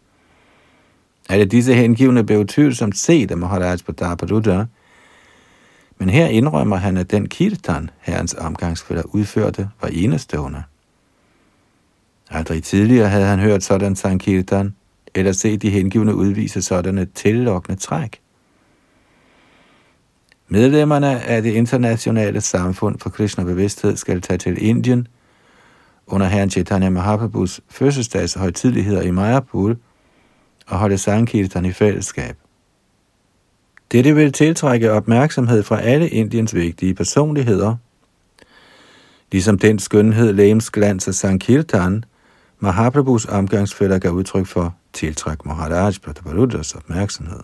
Alle disse hengivne blev tvivlsomt set af Maharaj Pratapadatta, men her indrømmer han, at den kirtan, herrens omgangsfælder udførte, var enestående. Aldrig tidligere havde han hørt sådan sankirtan, eller set de hengivne udvise sådanne tillokkende træk. Medlemmerne af det internationale samfund for Krishna bevidsthed skal tage til Indien under herren Chaitanya Mahaprabhus fødselsdags højtidligheder i Mayapur og holde Sankirtan i fællesskab. Dette vil tiltrække opmærksomhed fra alle Indiens vigtige personligheder, ligesom den skønhed, lægens glans af Sankirtan, Mahaprabhus omgangsfælder gav udtryk for, tiltræk Maharaj Prataparudras opmærksomhed.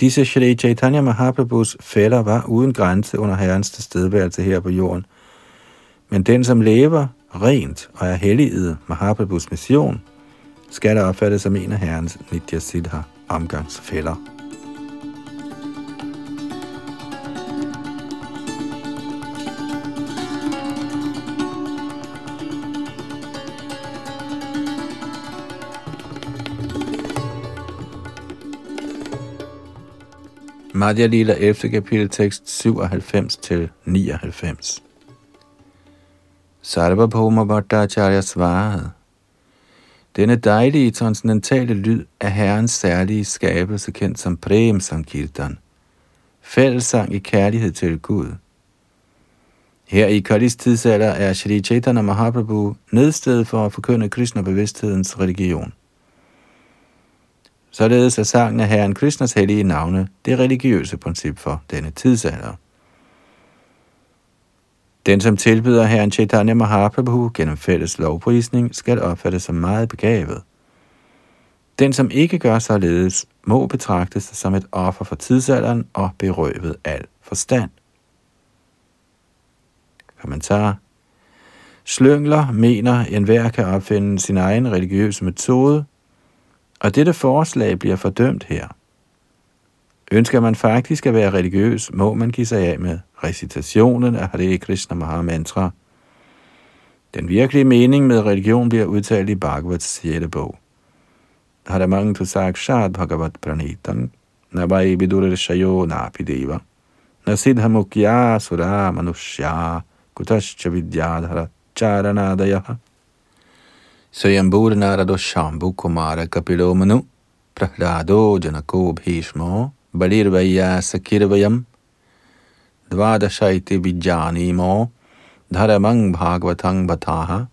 Disse Shri Chaitanya Mahaprabhus fælder var uden grænse under herrens tilstedeværelse her på jorden, men den, som lever rent og er helliget Mahaprabhus mission, skal der opfattes som en af herrens Nitya Siddha omgangsfælder. Madhya Lila 11. kapitel tekst 97 til 99. Sarvabhauma Bhattacharya svarede, denne dejlige transcendentale lyd er Herrens særlige skabelse, kendt som Prem Sankirtan, fællesang i kærlighed til Gud. Her i Kalis tidsalder er Shri Chaitanya Mahaprabhu nedsted for at forkynde Krishna-bevidsthedens religion. Således er sangen af Herren Krishnas hellige navne det religiøse princip for denne tidsalder. Den, som tilbyder Herren Chaitanya Mahaprabhu gennem fælles lovprisning, skal opfattes som meget begavet. Den, som ikke gør således, må betragtes som et offer for tidsalderen og berøvet al forstand. Kommentar Slyngler mener, at enhver kan opfinde sin egen religiøse metode, og dette forslag bliver fordømt her. Ønsker man faktisk at være religiøs, må man give sig af med recitationen af Hare Krishna Maha Mantra. Den virkelige mening med religion bliver udtalt i Bhagavats 6. bog. Haramang tu sakshat bhagavat pranitam navai vidur shayo napideva nasidha mukya sura manushya kutascha vidyadhara charanadaya. Swayambur Narado Shambhu Kumara Kapilo Manu Prahlado Janako Bhishmo बलिर्वैया सखिर्वयम्। द्वादश इति विज्जानीमो धर्मं भागवतं बथाः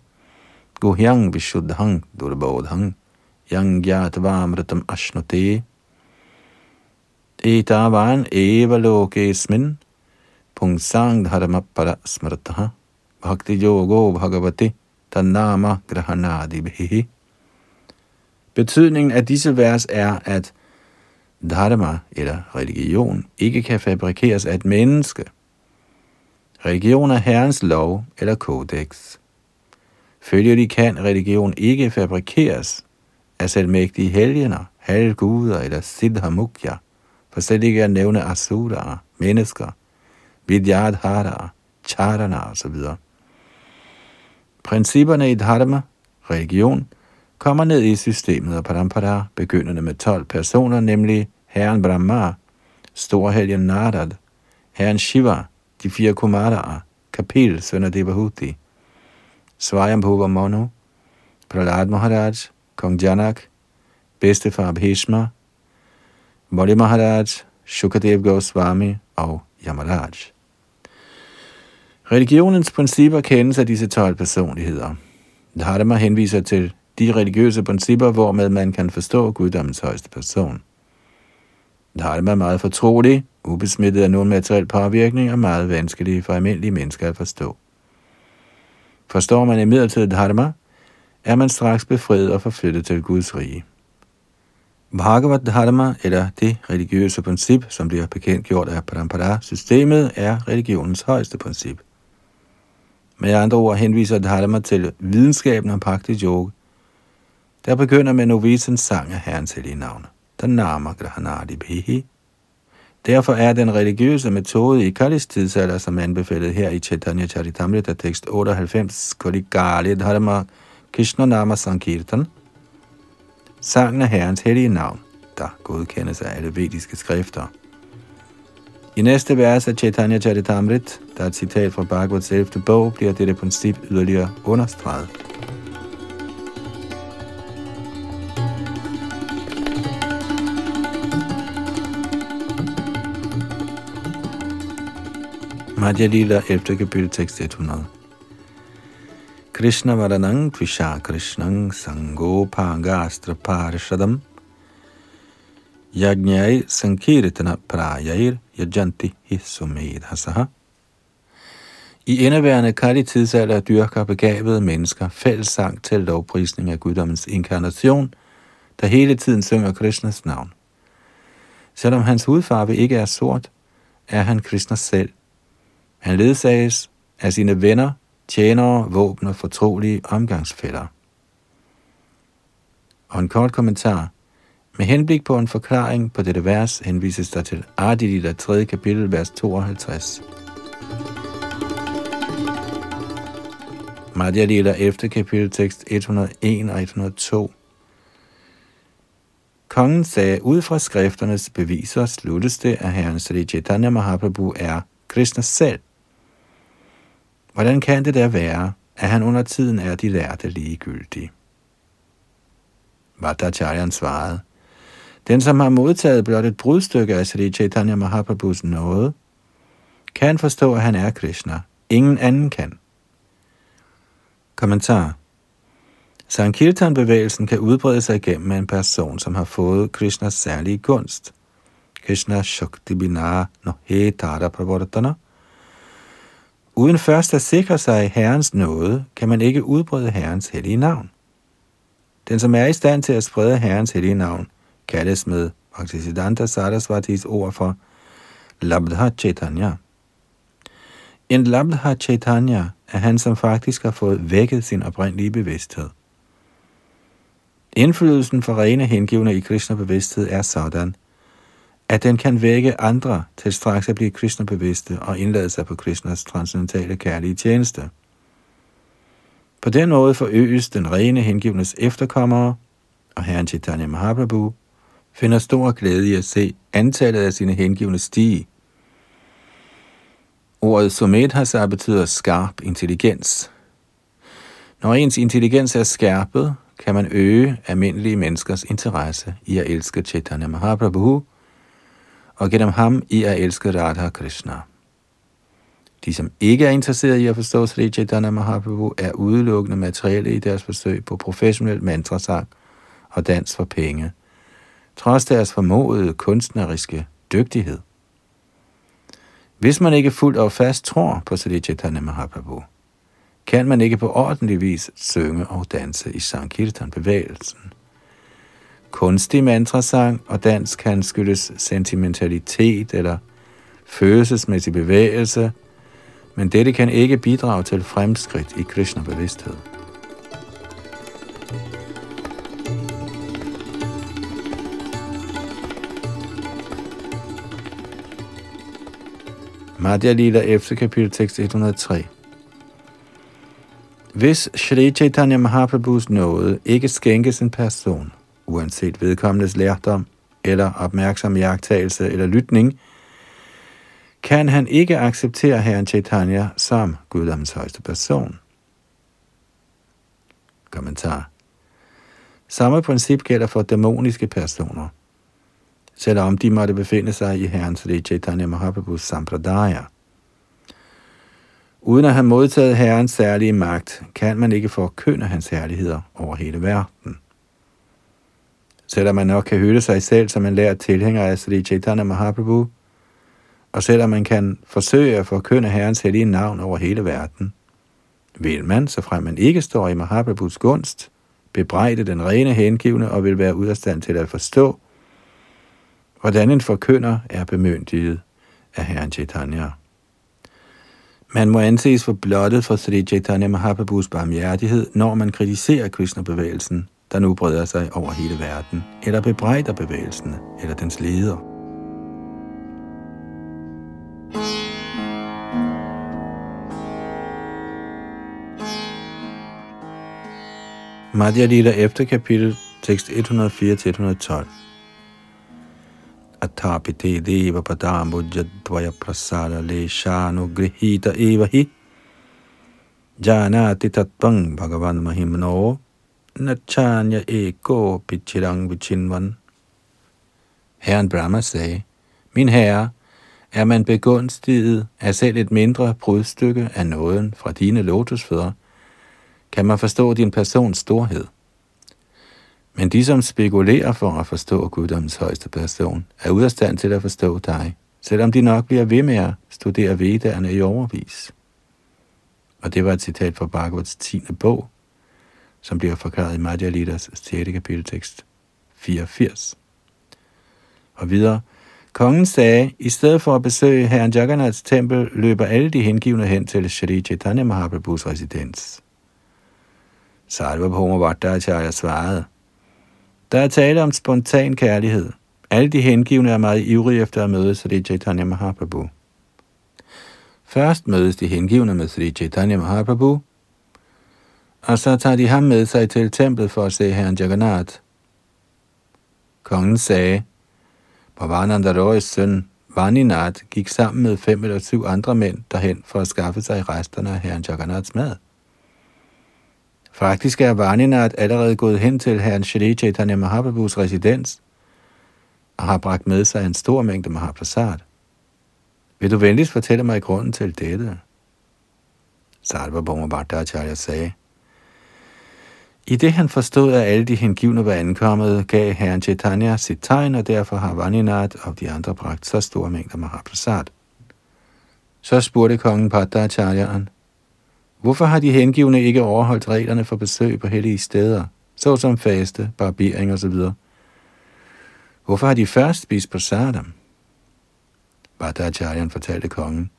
गुह्यं विशुद्धं दुर्बोधं। यं ज्ञात्वा अमृतम् अश्नुते। एतावान् एव लोकेऽस्मिन् पुंसां धर्मपरस्मृतः भक्तियोगो भगवति तन्नाम ग्रहणादिभिः। Betydningen af disse vers er, at dharma eller religion ikke kan fabrikeres af et menneske. Religion er Herrens lov eller kodex. Følgelig kan religion ikke fabrikeres af selvmægtige helgener, halvguder eller siddhamukya, for slet ikke at nævne asuraer, mennesker, vidyadhara, charana osv. Principperne i dharma, religion, kommer ned i systemet og parampara, begyndende med 12 personer, nemlig Herren Brahma, Storhelgen Narad, Herren Shiva, de fire Kumaraer, Kapil, søn af Devahuti, Svayambhuva Manu, Prahlad Maharaj, Kong Janak, bedstefar Bhishma, Bali Maharaj, Shukadev Goswami og Yamaraj. Religionens principper kendes af disse 12 personligheder. Dharma henviser til de religiøse principper, hvormed man kan forstå guddommens højeste person. Dharma er meget fortrolig, ubesmittet af nogen materiel påvirkning og meget vanskelig for almindelige mennesker at forstå. Forstår man imidlertid dharma, er man straks befriet og forflyttet til Guds rige. Bhagavad Dharma, eller det religiøse princip, som bliver bekendtgjort af Parampara-systemet, er religionens højeste princip. Med andre ord henviser Dharma til videnskaben om praktisk yoga, der begynder med novicens sang af Herrens hellige navne. Tanama Grahanadi Bihi. Derfor er den religiøse metode i Kalis tidsalder, som er anbefalet her i Chaitanya Charitamrita tekst 98, Koligali Dharma Krishna Nama Sankirtan, sangen af Herrens hellige navn, der godkendes af alle vediske skrifter. I næste vers af Chaitanya Charitamrit, der er et citat fra Bhagavats 11. bog, bliver dette princip yderligere understreget. Madhya Lila 11. kapitel tekst 100. Krishna Varanang Tvisha Krishnang Sango Pangastra Parishadam Yajnai Sankirtana Prajair Yajanti Hisumedhasaha I indeværende Kali tidsalder dyrker begavede mennesker fællessang til lovprisning af guddommens inkarnation, der hele tiden synger Krishnas navn. Selvom hans hudfarve ikke er sort, er han Krishna selv – han ledsages af sine venner, tjenere, våben og fortrolige omgangsfælder. Og en kort kommentar. Med henblik på en forklaring på dette vers henvises der til Adilita 3. kapitel, vers 52. Madhya Lila 11. kapitel, tekst 101 og 102. Kongen sagde, ud fra skrifternes beviser sluttes det, at herren Sri Chaitanya Mahaprabhu er Krishna selv. Hvordan kan det da være, at han under tiden er de lærte ligegyldige? Bhattacharyan svarede, den, som har modtaget blot et brudstykke af Sri Chaitanya Mahaprabhus nåde, kan forstå, at han er Krishna. Ingen anden kan. Kommentar. Sankirtan-bevægelsen kan udbrede sig gennem en person, som har fået Krishnas særlige gunst. Krishna Shakti Bina no Tara Pravartana – Uden først at sikre sig Herrens nåde, kan man ikke udbrede Herrens hellige navn. Den, som er i stand til at sprede Herrens hellige navn, kaldes med Bhaktisiddhanta Sarasvatis ord for Labdha Chaitanya. En Labdha Chaitanya er han, som faktisk har fået vækket sin oprindelige bevidsthed. Indflydelsen for rene hengivne i Krishna bevidsthed er sådan, at den kan vække andre til straks at blive Krishna-bevidste og indlade sig på Krishnas transcendentale kærlige tjeneste. På den måde forøges den rene hengivnes efterkommere, og herren Chaitanya Mahaprabhu finder stor glæde i at se antallet af sine hengivne stige. Ordet Sumedhasa betyder skarp intelligens. Når ens intelligens er skærpet, kan man øge almindelige menneskers interesse i at elske Chaitanya Mahaprabhu, og gennem ham i er elsket Radha Krishna. De, som ikke er interesseret i at forstå Sri Chaitanya Mahaprabhu, er udelukkende materielle i deres forsøg på professionel mantrasang og dans for penge, trods deres formodede kunstneriske dygtighed. Hvis man ikke fuldt og fast tror på Sri Chaitanya Mahaprabhu, kan man ikke på ordentlig vis synge og danse i Sankirtan-bevægelsen. Kunstig mantrasang og dans kan skyldes sentimentalitet eller følelsesmæssig bevægelse, men dette kan ikke bidrage til fremskridt i Krishna-bevidsthed. Madhya Lila efter kapitel tekst 103. Hvis Shri Chaitanya Mahaprabhus nåde ikke skænkes en person, uanset vedkommendes lærdom eller opmærksom jagttagelse eller lytning, kan han ikke acceptere Herren Chaitanya som guddommens højeste person. Kommentar. Samme princip gælder for dæmoniske personer, selvom de måtte befinde sig i Herren Sri Chaitanya Mahaprabhus Sampradaya. Uden at have modtaget Herrens særlige magt, kan man ikke forkynde hans herligheder over hele verden. Selvom man nok kan hylde sig selv som en lært tilhænger af Sri Chaitanya Mahaprabhu, og selvom man kan forsøge at forkynde Herrens hellige navn over hele verden, vil man, så frem man ikke står i Mahaprabhus gunst, bebrejde den rene hengivne og vil være ud af stand til at forstå, hvordan en forkynder er bemyndiget af Herren Chaitanya. Man må anses for blottet for Sri Chaitanya Mahaprabhus barmhjertighed, når man kritiserer Krishna-bevægelsen, der nu breder sig over hele verden, eller bebrejder bevægelsen eller dens leder. Madhya Lila efter kapitel tekst 104-112. Atapite deva padambo jadvaya prasada leshanu grihita eva hi janati tatvang bhagavan mahimno nachanya ego pichirang vichinvan. Herren Brahma sagde, Min herre, er man begunstiget af selv et mindre brudstykke af nåden fra dine lotusfødder, kan man forstå din persons storhed. Men de, som spekulerer for at forstå Guddoms højeste person, er ude af stand til at forstå dig, selvom de nok bliver ved med at studere vedderne i overvis. Og det var et citat fra Bhagavats 10. bog, som bliver forklaret i Madhya Lidas 6. kapiteltekst 84. Og videre, Kongen sagde, i stedet for at besøge herren Jagannaths tempel, løber alle de hengivne hen til Shri Chaitanya Mahaprabhus residens. Sarvabhauma Bhattacharya svarede, der er tale om spontan kærlighed. Alle de hengivne er meget ivrige efter at møde Sri Chaitanya Mahaprabhu. Først mødes de hengivne med Sri Chaitanya Mahaprabhu, og så tager de ham med sig til templet for at se herren Jagannath. Kongen sagde, Bhavananda Roys søn Vaninath gik sammen med fem eller syv andre mænd derhen for at skaffe sig resterne af herren Jagannaths mad. Faktisk er Vaninath allerede gået hen til herren Shri Chaitanya Mahaprabhus residens og har bragt med sig en stor mængde Mahaprasad. Vil du venligst fortælle mig grunden til dette? Sarvabhauma Bhattacharya sagde, i det han forstod, at alle de hengivne var ankommet, gav herren Chaitanya sit tegn, og derfor har Vaninat og de andre bragt så store mængder Mahaprasad. Så spurgte kongen Bhattacharyaen, Hvorfor har de hengivne ikke overholdt reglerne for besøg på hellige steder, såsom faste, barbering osv.? Hvorfor har de først spist på sardam? Bhattacharyan fortalte kongen.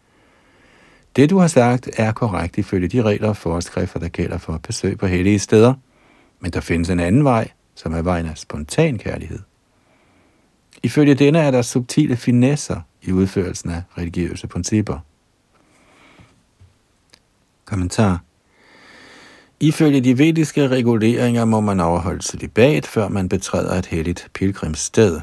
Det, du har sagt, er korrekt ifølge de regler og forskrifter, der gælder for besøg på hellige steder, men der findes en anden vej, som er vejen af spontan kærlighed. Ifølge denne er der subtile finesser i udførelsen af religiøse principper. Kommentar. Ifølge de vediske reguleringer må man afholde celibat, før man betræder et helligt pilgrimssted.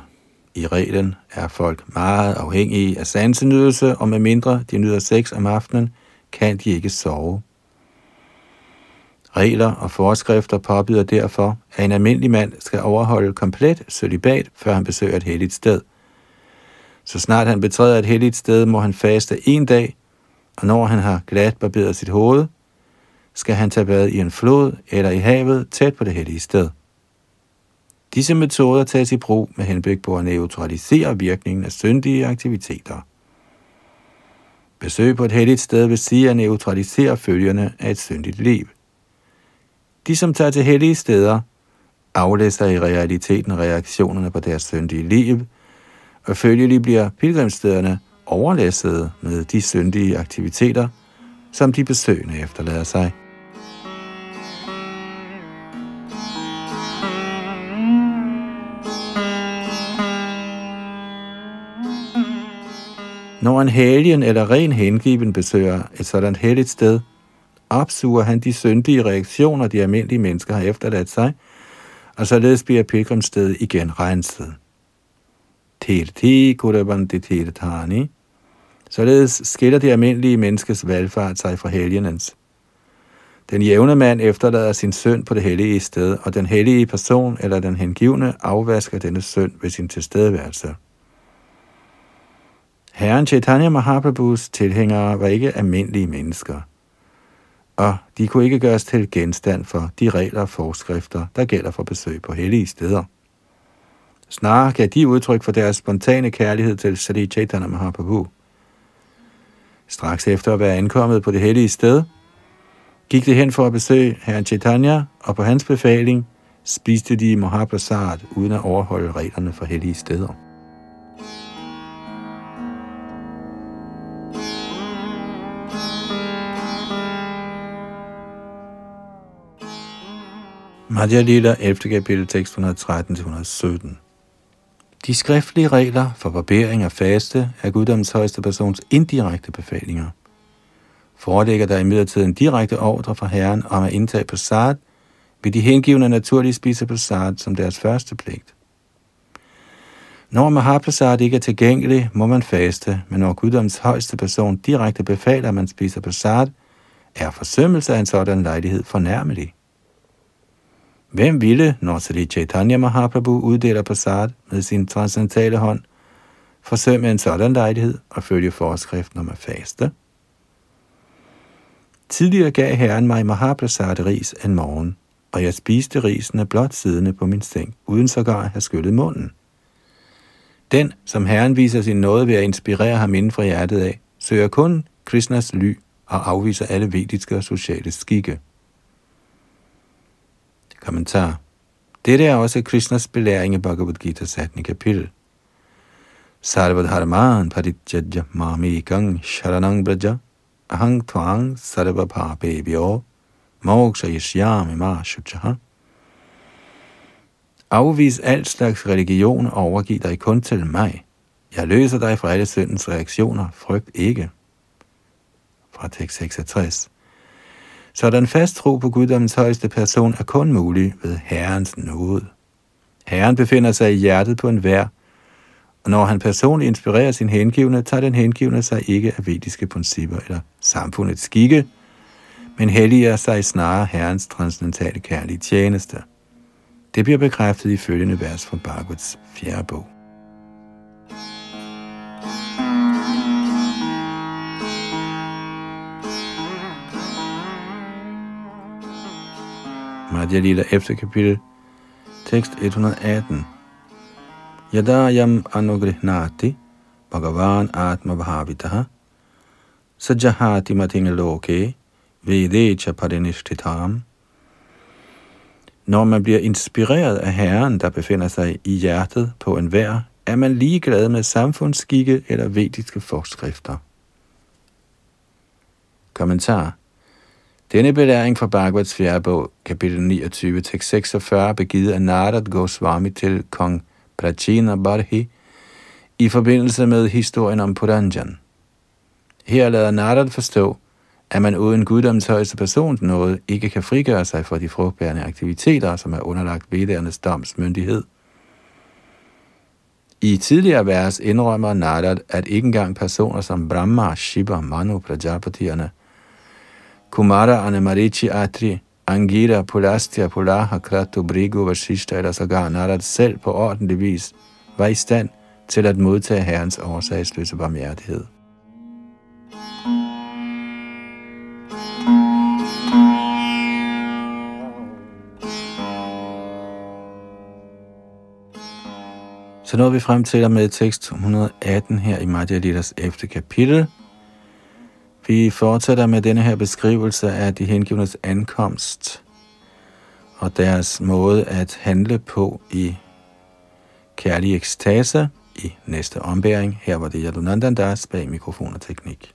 I reglen er folk meget afhængige af sansenydelse, og med mindre de nyder sex om aftenen, kan de ikke sove. Regler og forskrifter påbyder derfor, at en almindelig mand skal overholde komplet celibat, før han besøger et helligt sted. Så snart han betræder et helligt sted, må han faste en dag, og når han har glat barberet sit hoved, skal han tage bad i en flod eller i havet tæt på det hellige sted. Disse metoder tages i brug med henblik på at neutralisere virkningen af syndige aktiviteter. Besøg på et helligt sted vil sige at neutralisere følgerne af et syndigt liv. De, som tager til hellige steder, aflæser i realiteten reaktionerne på deres syndige liv, og følgelig bliver pilgrimsstederne overlæsset med de syndige aktiviteter, som de besøgende efterlader sig. Når en helgen eller ren hengiven besøger et sådan helligt sted, opsuger han de syndige reaktioner, de almindelige mennesker har efterladt sig, og således bliver pilgrimsstedet igen renset. Tirti Kurabanditiritani. Således skiller de almindelige menneskes valgfart sig fra helgenens. Den jævne mand efterlader sin søn på det hellige sted, og den hellige person eller den hengivne afvasker denne søn ved sin tilstedeværelse. Herren Chaitanya Mahaprabhus tilhængere var ikke almindelige mennesker, og de kunne ikke gøres til genstand for de regler og forskrifter, der gælder for besøg på hellige steder. Snarere gav de udtryk for deres spontane kærlighed til Sri Chaitanya Mahaprabhu. Straks efter at være ankommet på det hellige sted, gik det hen for at besøge herren Chaitanya, og på hans befaling spiste de Mahaprasad uden at overholde reglerne for hellige steder. Madhya Lila, 11. kapitel, tekst 113-117. De skriftlige regler for barbering og faste er guddommens højeste persons indirekte befalinger. Forelægger der imidlertid en direkte ordre fra Herren om at indtage passat, vil de hengivne naturligt spise passat som deres første pligt. Når Mahaprasad ikke er tilgængelig, må man faste, men når guddommens højeste person direkte befaler, at man spiser passat, er forsømmelse af en sådan lejlighed fornærmelig. Hvem ville, når Sri Chaitanya Mahaprabhu uddeler prasad med sin transcendentale hånd, forsømme en sådan lejlighed og følge forskriften om at faste? Tidligere gav herren mig Mahaprasad ris en morgen, og jeg spiste risene blot siddende på min seng, uden sågar at have skyllet munden. Den, som herren viser sin nåde ved at inspirere ham inden fra hjertet af, søger kun Krishnas ly og afviser alle vediske og sociale skikke. Kommentar. Dette er også Krishnas belæring i Bhagavad Gita 18. kapitel. Sarvadharman paritjajya mami gang sharanang braja ahang tvang sarva papebhyo moksha yishyami ma shuchaha. Afvis alt slags religion og overgiv dig kun til mig. Jeg løser dig fra alle syndens reaktioner. Frygt ikke. Fra tekst 66. Så den fast tro på guddommens højeste person er kun mulig ved Herrens nåde. Herren befinder sig i hjertet på en vær, og når han personligt inspirerer sin hengivne, tager den hengivne sig ikke af vediske principper eller samfundets skikke, men helliger sig snarere Herrens transcendentale kærlige tjeneste. Det bliver bekræftet i følgende vers fra Bhagavats fjerde bog. Madhya Lila efter kapitel, tekst 118. Yadayam anugrihnati bhagavan atma bhavitaha sajahati matinga loke vedecha parinishtitam. Når man bliver inspireret af Herren, der befinder sig i hjertet på en vær, er man ligeglad med samfundsskikke eller vediske forskrifter. Kommentar denne belæring fra Bhagavats fjerde bog, kapitel 29, tekst 46, begivet af Narad Goswami til kong Prachina Barhi i forbindelse med historien om Puranjan. Her lader Narad forstå, at man uden guddoms højeste persons noget ikke kan frigøre sig fra de frugtbærende aktiviteter, som er underlagt vedernes domsmyndighed. I tidligere vers indrømmer Narad, at ikke engang personer som Brahma, Shiva, Manu, Prajapatierne Kumara Anamarichi Atri, Angira, Pulastya, Pulaha, Kratu, Brigu, Vashishta eller sågar Narad selv på ordentlig vis var i stand til at modtage Herrens årsagsløse barmhjertighed. Så nåede vi frem til med tekst 118 her i Madhya Lidas 11. kapitel. Vi fortsætter med denne her beskrivelse af de hengivnes ankomst og deres måde at handle på i kærlig ekstase i næste ombæring. Her var det Yadunandandas bag mikrofon og teknik.